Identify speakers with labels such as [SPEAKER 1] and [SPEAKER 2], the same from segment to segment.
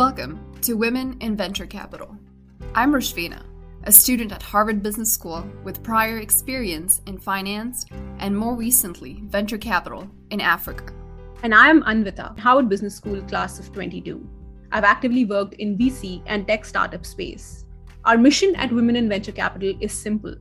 [SPEAKER 1] Welcome to Women in Venture Capital. I'm Roshvina, a student at Harvard Business School with prior experience in finance and more recently venture capital in Africa.
[SPEAKER 2] And I'm Anvita, Harvard Business School class of 22. I've actively worked in VC and tech startup space. Our mission at Women in Venture Capital is simple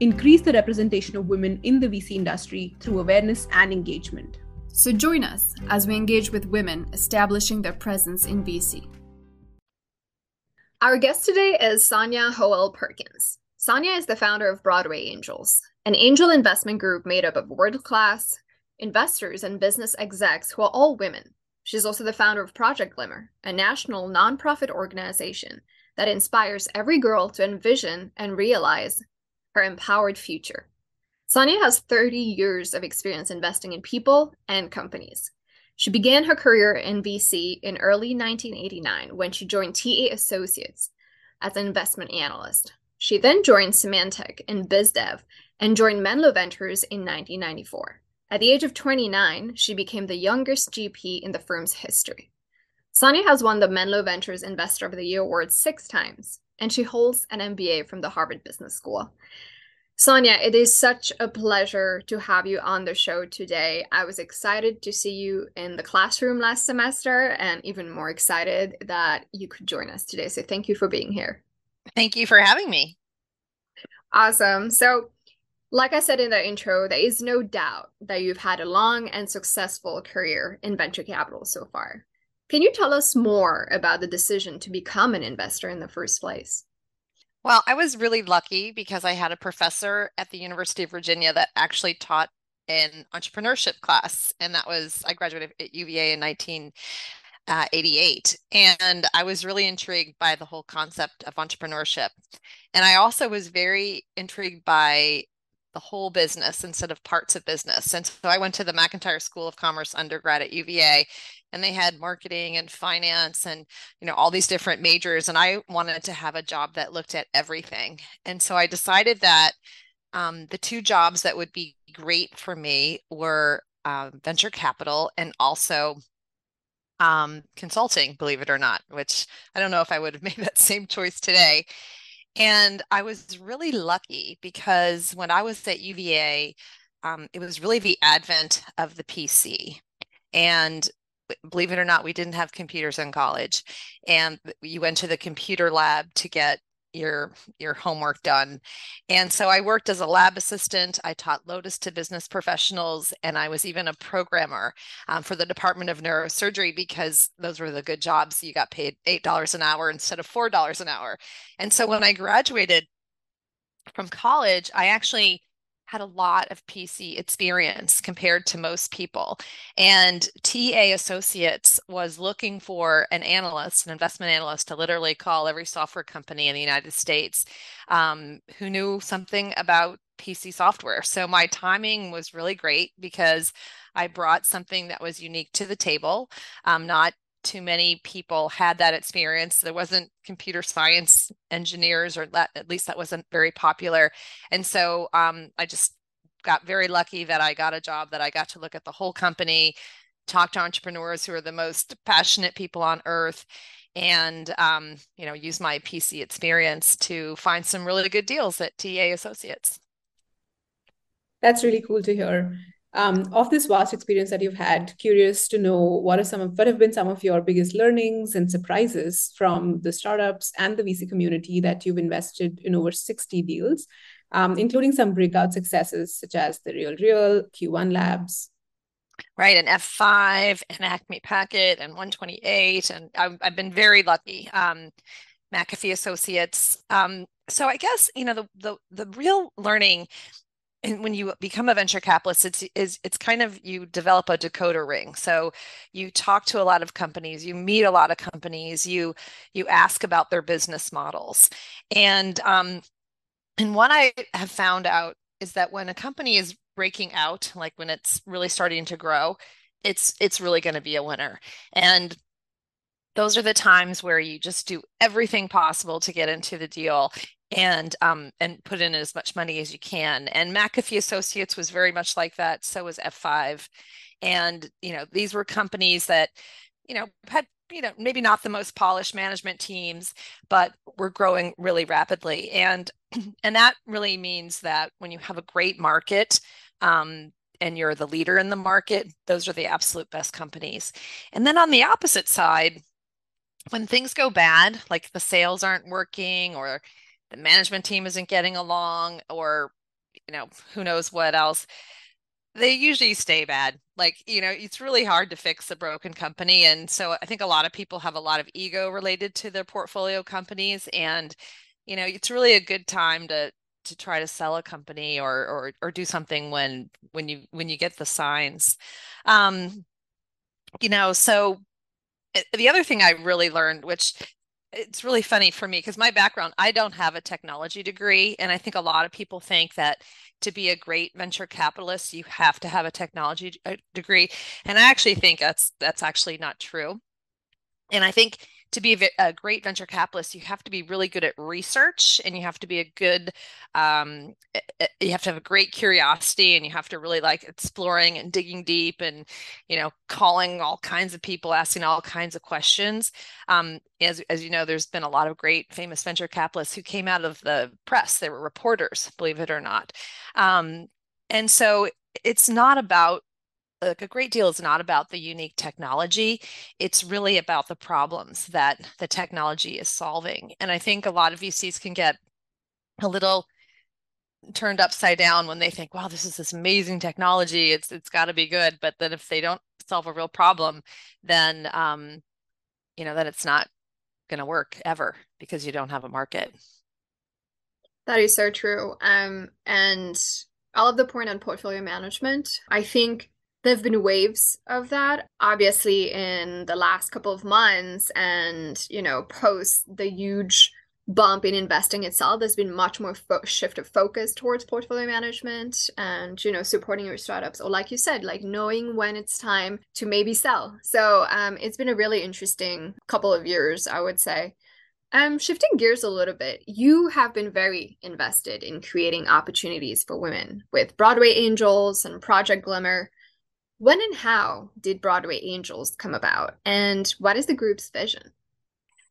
[SPEAKER 2] increase the representation of women in the VC industry through awareness and engagement.
[SPEAKER 1] So join us as we engage with women establishing their presence in VC. Our guest today is Sonja Howell Perkins. Sonja is the founder of Broadway Angels, an angel investment group made up of world class investors and business execs who are all women. She's also the founder of Project Glimmer, a national nonprofit organization that inspires every girl to envision and realize her empowered future. Sonja has 30 years of experience investing in people and companies. She began her career in VC in early 1989 when she joined TA Associates as an investment analyst. She then joined Symantec in BizDev and joined Menlo Ventures in 1994. At the age of 29, she became the youngest GP in the firm's history. Sonia has won the Menlo Ventures Investor of the Year award six times, and she holds an MBA from the Harvard Business School. Sonja, it is such a pleasure to have you on the show today. I was excited to see you in the classroom last semester and even more excited that you could join us today. So thank you for being here.
[SPEAKER 3] Thank you for having me.
[SPEAKER 1] Awesome. So, like I said in the intro, there is no doubt that you've had a long and successful career in venture capital so far. Can you tell us more about the decision to become an investor in the first place?
[SPEAKER 3] Well, I was really lucky because I had a professor at the University of Virginia that actually taught an entrepreneurship class. And that was, I graduated at UVA in 1988. Uh, and I was really intrigued by the whole concept of entrepreneurship. And I also was very intrigued by the whole business instead of parts of business. And so I went to the McIntire School of Commerce undergrad at UVA and they had marketing and finance and you know all these different majors and I wanted to have a job that looked at everything. And so I decided that um, the two jobs that would be great for me were uh, venture capital and also um, consulting, believe it or not, which I don't know if I would have made that same choice today. And I was really lucky because when I was at UVA, um, it was really the advent of the PC. And believe it or not, we didn't have computers in college. And you went to the computer lab to get your your homework done. And so I worked as a lab assistant. I taught Lotus to business professionals, and I was even a programmer um, for the Department of Neurosurgery because those were the good jobs. You got paid eight dollars an hour instead of four dollars an hour. And so when I graduated from college, I actually had a lot of PC experience compared to most people. And TA Associates was looking for an analyst, an investment analyst, to literally call every software company in the United States um, who knew something about PC software. So my timing was really great because I brought something that was unique to the table, um, not too many people had that experience. There wasn't computer science engineers, or that, at least that wasn't very popular. And so um, I just got very lucky that I got a job that I got to look at the whole company, talk to entrepreneurs who are the most passionate people on earth, and um, you know use my PC experience to find some really good deals at TA Associates.
[SPEAKER 2] That's really cool to hear um, of this vast experience that you've had, curious to know what are some of what have been some of your biggest learnings and surprises from the startups and the VC community that you've invested in over 60 deals, um, including some breakout successes such as TheRealReal, Q1 Labs.
[SPEAKER 3] Right, and F5, and Acme Packet, and 128, and I've, I've been very lucky. Um, McAfee Associates. Um, so I guess you know the the the real learning and when you become a venture capitalist it's is it's kind of you develop a decoder ring. So you talk to a lot of companies you meet a lot of companies you you ask about their business models. And um and what i have found out is that when a company is breaking out like when it's really starting to grow it's it's really going to be a winner. And those are the times where you just do everything possible to get into the deal and um, and put in as much money as you can. And McAfee Associates was very much like that. So was F5, and you know these were companies that you know had you know maybe not the most polished management teams but we're growing really rapidly and and that really means that when you have a great market um, and you're the leader in the market those are the absolute best companies and then on the opposite side when things go bad like the sales aren't working or the management team isn't getting along or you know who knows what else they usually stay bad. Like, you know, it's really hard to fix a broken company. And so I think a lot of people have a lot of ego related to their portfolio companies. And, you know, it's really a good time to to try to sell a company or or or do something when when you when you get the signs. Um, you know, so eh, the other thing I really learned, which it's really funny for me because my background, I don't have a technology degree. And I think a lot of people think that to be a great venture capitalist, you have to have a technology uh, degree. And I actually think that's that's actually not true. And I think to be a, a, great venture capitalist, you have to be really good at research and you have to be a good, um, you have to have a great curiosity and you have to really like exploring and digging deep and, you know, calling all kinds of people, asking all kinds of questions. Um, as, as you know, there's been a lot of great famous venture capitalists who came out of the press. They were reporters, believe it or not. Um, and so it's not about like a great deal is not about the unique technology it's really about the problems that the technology is solving and i think a lot of vcs can get a little turned upside down when they think wow this is this amazing technology it's it's got to be good but then if they don't solve a real problem then um you know that it's not going to work ever because you don't have a market
[SPEAKER 1] that is so true um and I love the point on portfolio management. I think there have been waves of that obviously in the last couple of months. And you know post the huge bump in investing itself there's been much more fo- shift of focus towards portfolio management and you know supporting your startups. Or like you said like knowing when it's time to maybe sell. So um, it's been a really interesting couple of years i would say. Um, shifting gears a little bit, you have been very invested in creating opportunities for women with Broadway Angels and Project Glimmer. When and how did Broadway Angels come about, and what is the group's vision?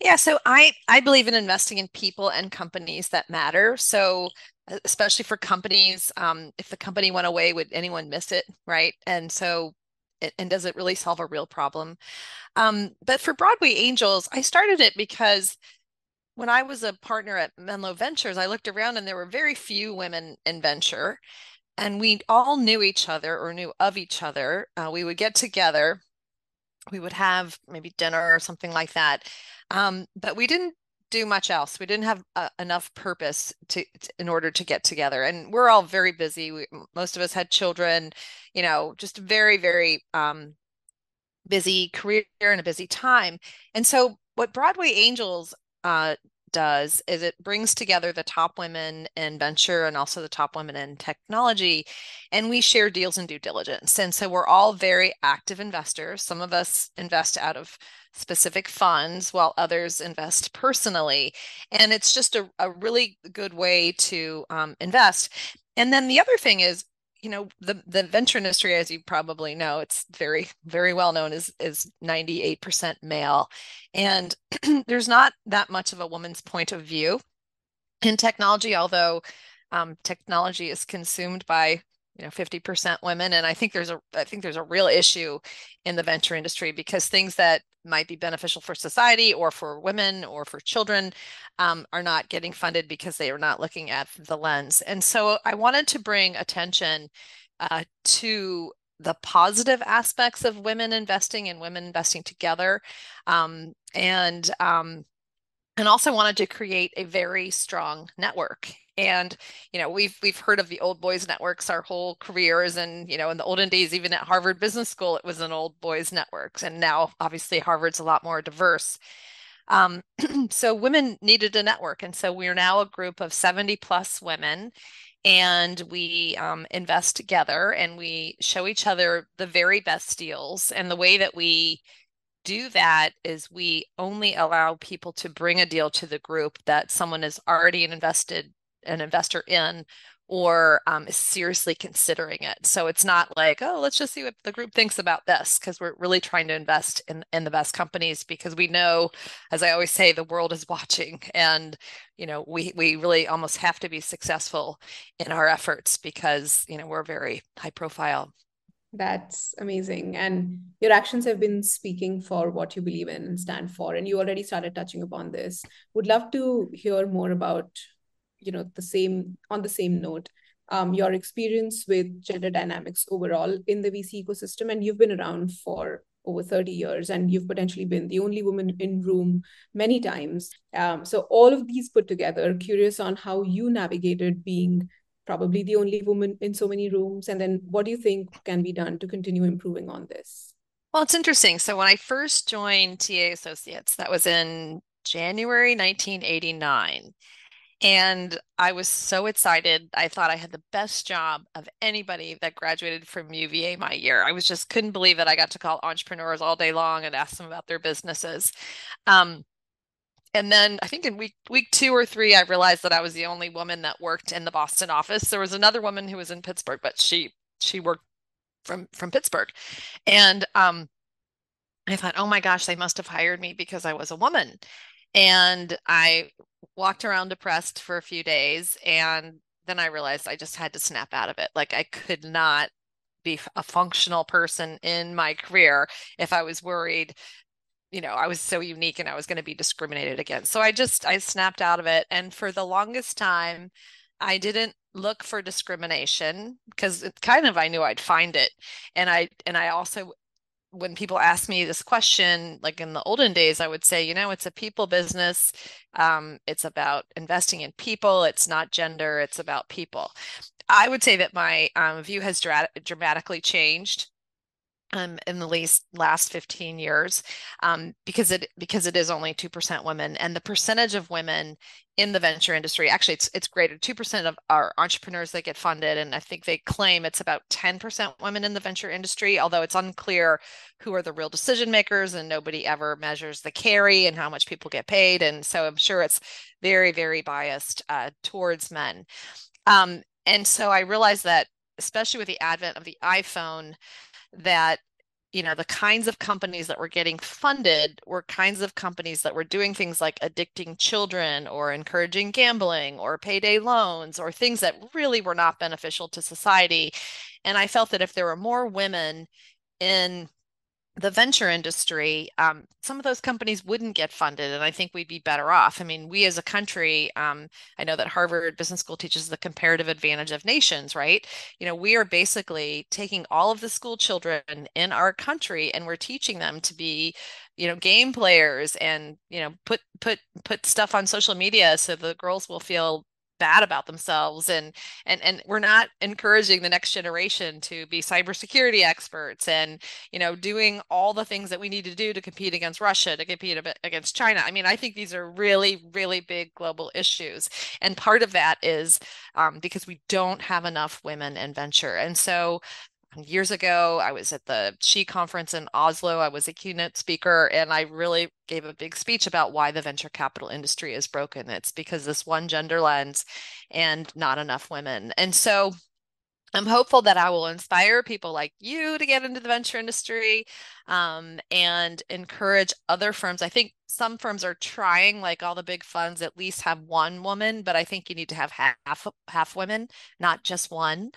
[SPEAKER 3] Yeah, so I I believe in investing in people and companies that matter. So especially for companies, um, if the company went away, would anyone miss it, right? And so, and does it really solve a real problem? Um, but for Broadway Angels, I started it because when I was a partner at Menlo Ventures, I looked around and there were very few women in venture and we all knew each other or knew of each other. Uh, we would get together, we would have maybe dinner or something like that, um, but we didn't do much else. We didn't have uh, enough purpose to, to, in order to get together. And we're all very busy. We, most of us had children, you know, just very very um, busy career and a busy time. And so what Broadway Angels uh, does is it brings together the top women in venture and also the top women in technology and we share deals and due diligence. And so we're all very active investors. Some of us invest out of specific funds while others invest personally. And it's just a, a really good way to um, invest. And then the other thing is you know the the venture industry as you probably know it's very very well known is is 98% male. And there's not that much of a woman's point of view in technology although um, technology is consumed by you know 50% women. And i think there's a i think there's a real issue in the venture industry because things that might be beneficial for society or for women or for children um, are not getting funded because they are not looking at the lens. And so i wanted to bring attention uh, to the positive aspects of women investing and women investing together um, and um, and also wanted to create a very strong network and you know we've we've heard of the old boys networks our whole careers. And you know in the olden days even at harvard business school it was an old boys networks. And now obviously harvard's a lot more diverse. Um, so women needed a network. And so we're now a group of 70 plus women. And we um, invest together and we show each other the very best deals. And the way that we do that is we only allow people to bring a deal to the group that someone is already invested an investor in or um, is seriously considering it. So it's not like, oh, let's just see what the group thinks about this, because we're really trying to invest in, in the best companies because we know, as I always say, the world is watching. And, you know, we we really almost have to be successful in our efforts because, you know, we're very high profile.
[SPEAKER 2] That's amazing. And your actions have been speaking for what you believe in and stand for. And you already started touching upon this. Would love to hear more about you know the same on the same note um, your experience with gender dynamics overall in the vc ecosystem and you've been around for over 30 years and you've potentially been the only woman in room many times. Um, so all of these put together curious on how you navigated being probably the only woman in so many rooms and then what do you think can be done to continue improving on this?
[SPEAKER 3] Well it's interesting. So when i first joined ta associates that was in january 1989 and I was so excited. I thought I had the best job of anybody that graduated from UVA my year. I was just couldn't believe it. I got to call entrepreneurs all day long and ask them about their businesses. Um, and then I think in week week two or three, I realized that I was the only woman that worked in the Boston office. There was another woman who was in Pittsburgh, but she she worked from from Pittsburgh, and um, I thought, oh my gosh, they must have hired me because I was a woman. And I walked around depressed for a few days and then I realized I just had to snap out of it. Like I could not be a functional person in my career if I was worried you know i was so unique and i was going to be discriminated against so i just i snapped out of it and for the longest time i didn't look for discrimination because it kind of i knew i'd find it and i and i also when people ask me this question, like in the olden days, I would say, you know, it's a people business. Um, it's about investing in people. It's not gender. It's about people. I would say that my um, view has dra- dramatically changed um, in the least last 15 years um, because it because it is only 2% women and the percentage of women in the venture industry actually it's it's greater 2% of our entrepreneurs that get funded and I think they claim it's about 10% women in the venture industry although it's unclear who are the real decision makers and nobody ever measures the carry and how much people get paid and so I'm sure it's very very biased uh, towards men. Um, and so I realized that especially with the advent of the iPhone that you know the kinds of companies that were getting funded were kinds of companies that were doing things like addicting children or encouraging gambling or payday loans or things that really were not beneficial to society. And i felt that if there were more women in the venture industry, um, some of those companies wouldn't get funded, and I think we'd be better off. I mean, we as a country, um, I know that Harvard Business School teaches the comparative advantage of nations, right? You know, we are basically taking all of the school children in our country and we're teaching them to be you know game players and you know put put put stuff on social media so the girls will feel bad about themselves and and and we're not encouraging the next generation to be cybersecurity experts and you know doing all the things that we need to do to compete against Russia to compete against China. I mean, I think these are really really big global issues, and part of that is um, because we don't have enough women in venture, and so years ago i was at the she conference in oslo i was a keynote speaker and i really gave a big speech about why the venture capital industry is broken it's because this one gender lens and not enough women and so I'm hopeful that I will inspire people like you to get into the venture industry um, and encourage other firms. I think some firms are trying, like all the big funds, at least have one woman, but I think you need to have half half women, not just one.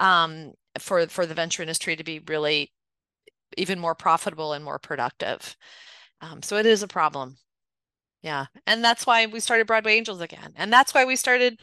[SPEAKER 3] Um, for for the venture industry to be really even more profitable and more productive. Um, so it is a problem. Yeah. And that's why we started Broadway Angels again. And that's why we started,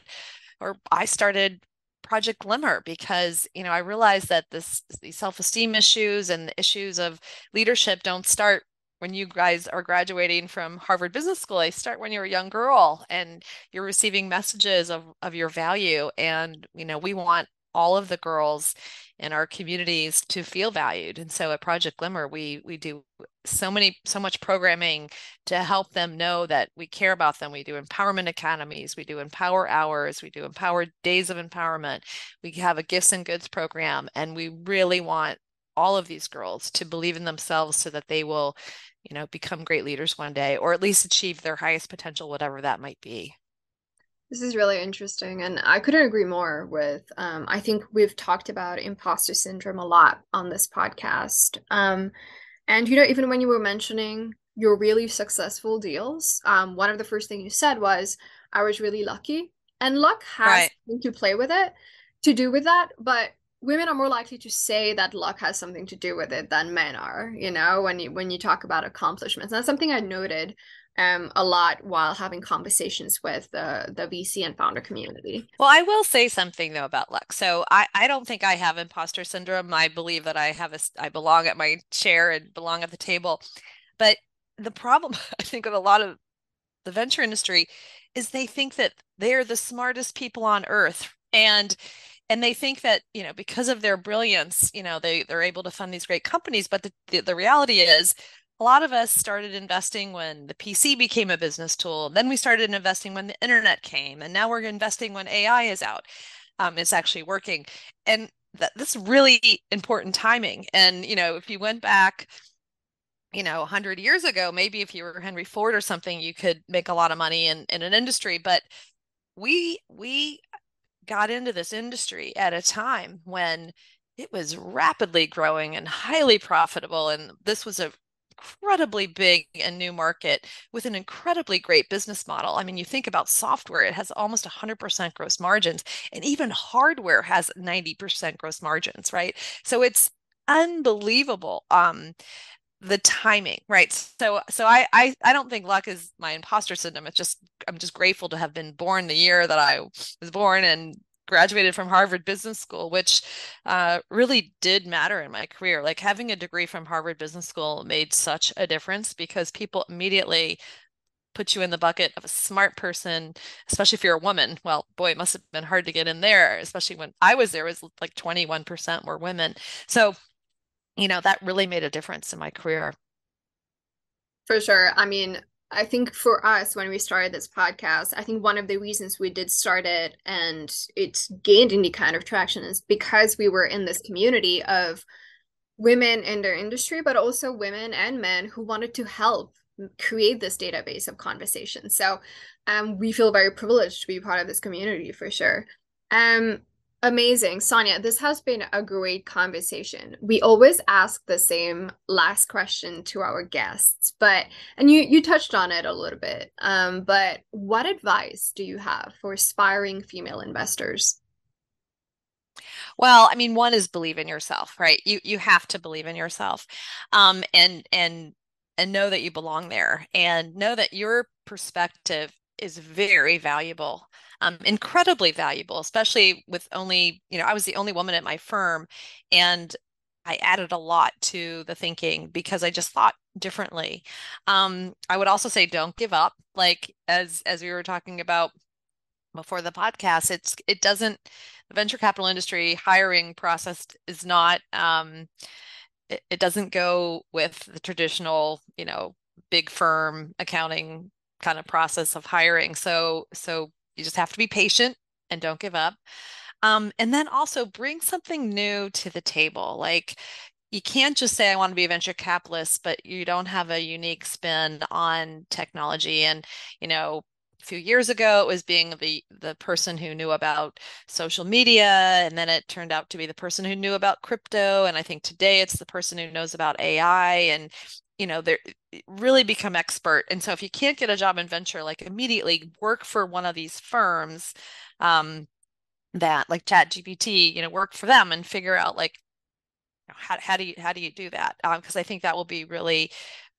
[SPEAKER 3] or I started Project Glimmer because, you know, I realized that this these self-esteem issues and the issues of leadership don't start when you guys are graduating from Harvard Business School. They start when you're a young girl and you're receiving messages of, of your value. And, you know, we want all of the girls in our communities to feel valued. And so at Project Glimmer, we we do so many so much programming to help them know that we care about them. We do empowerment academies, we do empower hours, we do empower days of empowerment. We have a gifts and goods program, and we really want all of these girls to believe in themselves so that they will, you know, become great leaders one day, or at least achieve their highest potential, whatever that might be.
[SPEAKER 1] This is really interesting. And I couldn't agree more with, um, I think we've talked about imposter syndrome a lot on this podcast. Um, and, you know, even when you were mentioning your really successful deals, um, one of the first things you said was, I was really lucky. And luck has
[SPEAKER 3] Right.
[SPEAKER 1] something to play with it, to do with that. But women are more likely to say that luck has something to do with it than men are, you know, when you when you talk about accomplishments. And that's something I noted um a lot while having conversations with the the VC and founder community.
[SPEAKER 3] Well, I will say something though about luck. So I, I don't think I have imposter syndrome. I believe that I have a, I belong at my chair and belong at the table. But the problem I think with a lot of the venture industry is they think that they're the smartest people on earth. And and they think that, you know, because of their brilliance, you know, they they're able to fund these great companies. But the, the, the reality is a lot of us started investing when the PC became a business tool. Then we started investing when the internet came, and now we're investing when AI is out. Um, it's actually working, and that this is really important timing. And you know, if you went back, you know, 100 years ago, maybe if you were Henry Ford or something, you could make a lot of money in in an industry. But we we got into this industry at a time when it was rapidly growing and highly profitable. And this was a incredibly big and new market with an incredibly great business model. I mean, you think about software, it has almost 100% gross margins, and even hardware has 90% gross margins, right? So it's unbelievable. Um, the timing right so so I, I i don't think luck is my imposter syndrome it's just i'm just grateful to have been born the year that i was born and graduated from harvard business school which uh, really did matter in my career like having a degree from harvard business school made such a difference because people immediately put you in the bucket of a smart person especially if you're a woman well boy it must have been hard to get in there especially when i was there was like 21% were women so you know, that really made a difference in my career.
[SPEAKER 1] For sure. I mean, I think for us, when we started this podcast, I think one of the reasons we did start it and it gained any kind of traction is because we were in this community of women in their industry, but also women and men who wanted to help create this database of conversations. So um, we feel very privileged to be part of this community for sure. Um, Amazing. Sonja, this has been a great conversation. We always ask the same last question to our guests, but and you you touched on it a little bit. Um, but what advice do you have for aspiring female investors?
[SPEAKER 3] Well, I mean, one is believe in yourself, right? You you have to believe in yourself. Um, and and and know that you belong there and know that your perspective is very valuable um, incredibly valuable, especially with only, you know, I was the only woman at my firm and I added a lot to the thinking because I just thought differently. Um, I would also say don't give up. Like as as we were talking about before the podcast, it's it doesn't the venture capital industry hiring process is not um it, it doesn't go with the traditional, you know, big firm accounting kind of process of hiring. So so you just have to be patient and don't give up. Um, and then also bring something new to the table. Like you can't just say, I want to be a venture capitalist, but you don't have a unique spin on technology. And, you know, a few years ago it was being the the person who knew about social media and then it turned out to be the person who knew about crypto and i think today it's the person who knows about ai and you know they're really become expert. And so if you can't get a job in venture like immediately work for one of these firms um, that like chat gpt you know work for them and figure out like you how, how do you how do you do that? Because um, i think that will be really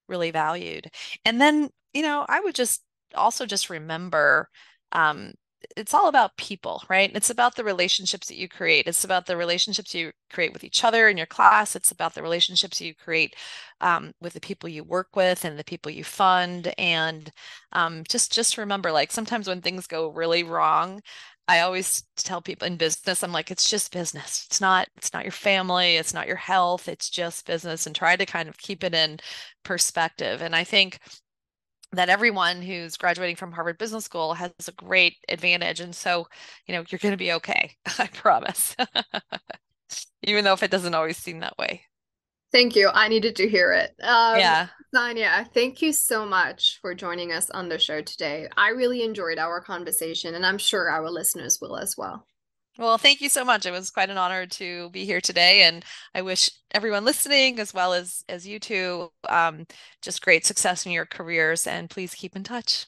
[SPEAKER 3] really valued. And then you know i would just also just remember um, it's all about people, right? It's about the relationships that you create. It's about the relationships you create with each other in your class. It's about the relationships you create um, with the people you work with and the people you fund. And um, just just remember, like sometimes when things go really wrong, I always tell people in business, I'm like, it's just business. It's not, it's not your family, it's not your health, it's just business, and try to kind of keep it in perspective. And I think that everyone who's graduating from Harvard Business School has a great advantage. And so, you know, you're going to be okay. I promise. Even though if it doesn't always seem that way.
[SPEAKER 1] Thank you. I needed to hear it.
[SPEAKER 3] Um, yeah.
[SPEAKER 1] Sonja, thank you so much for joining us on the show today. I really enjoyed our conversation, and I'm sure our listeners will as well.
[SPEAKER 3] Well, thank you so much. It was quite an honor to be here today, and I wish everyone listening, as well as as you two, um, just great success in your careers. And please keep in touch.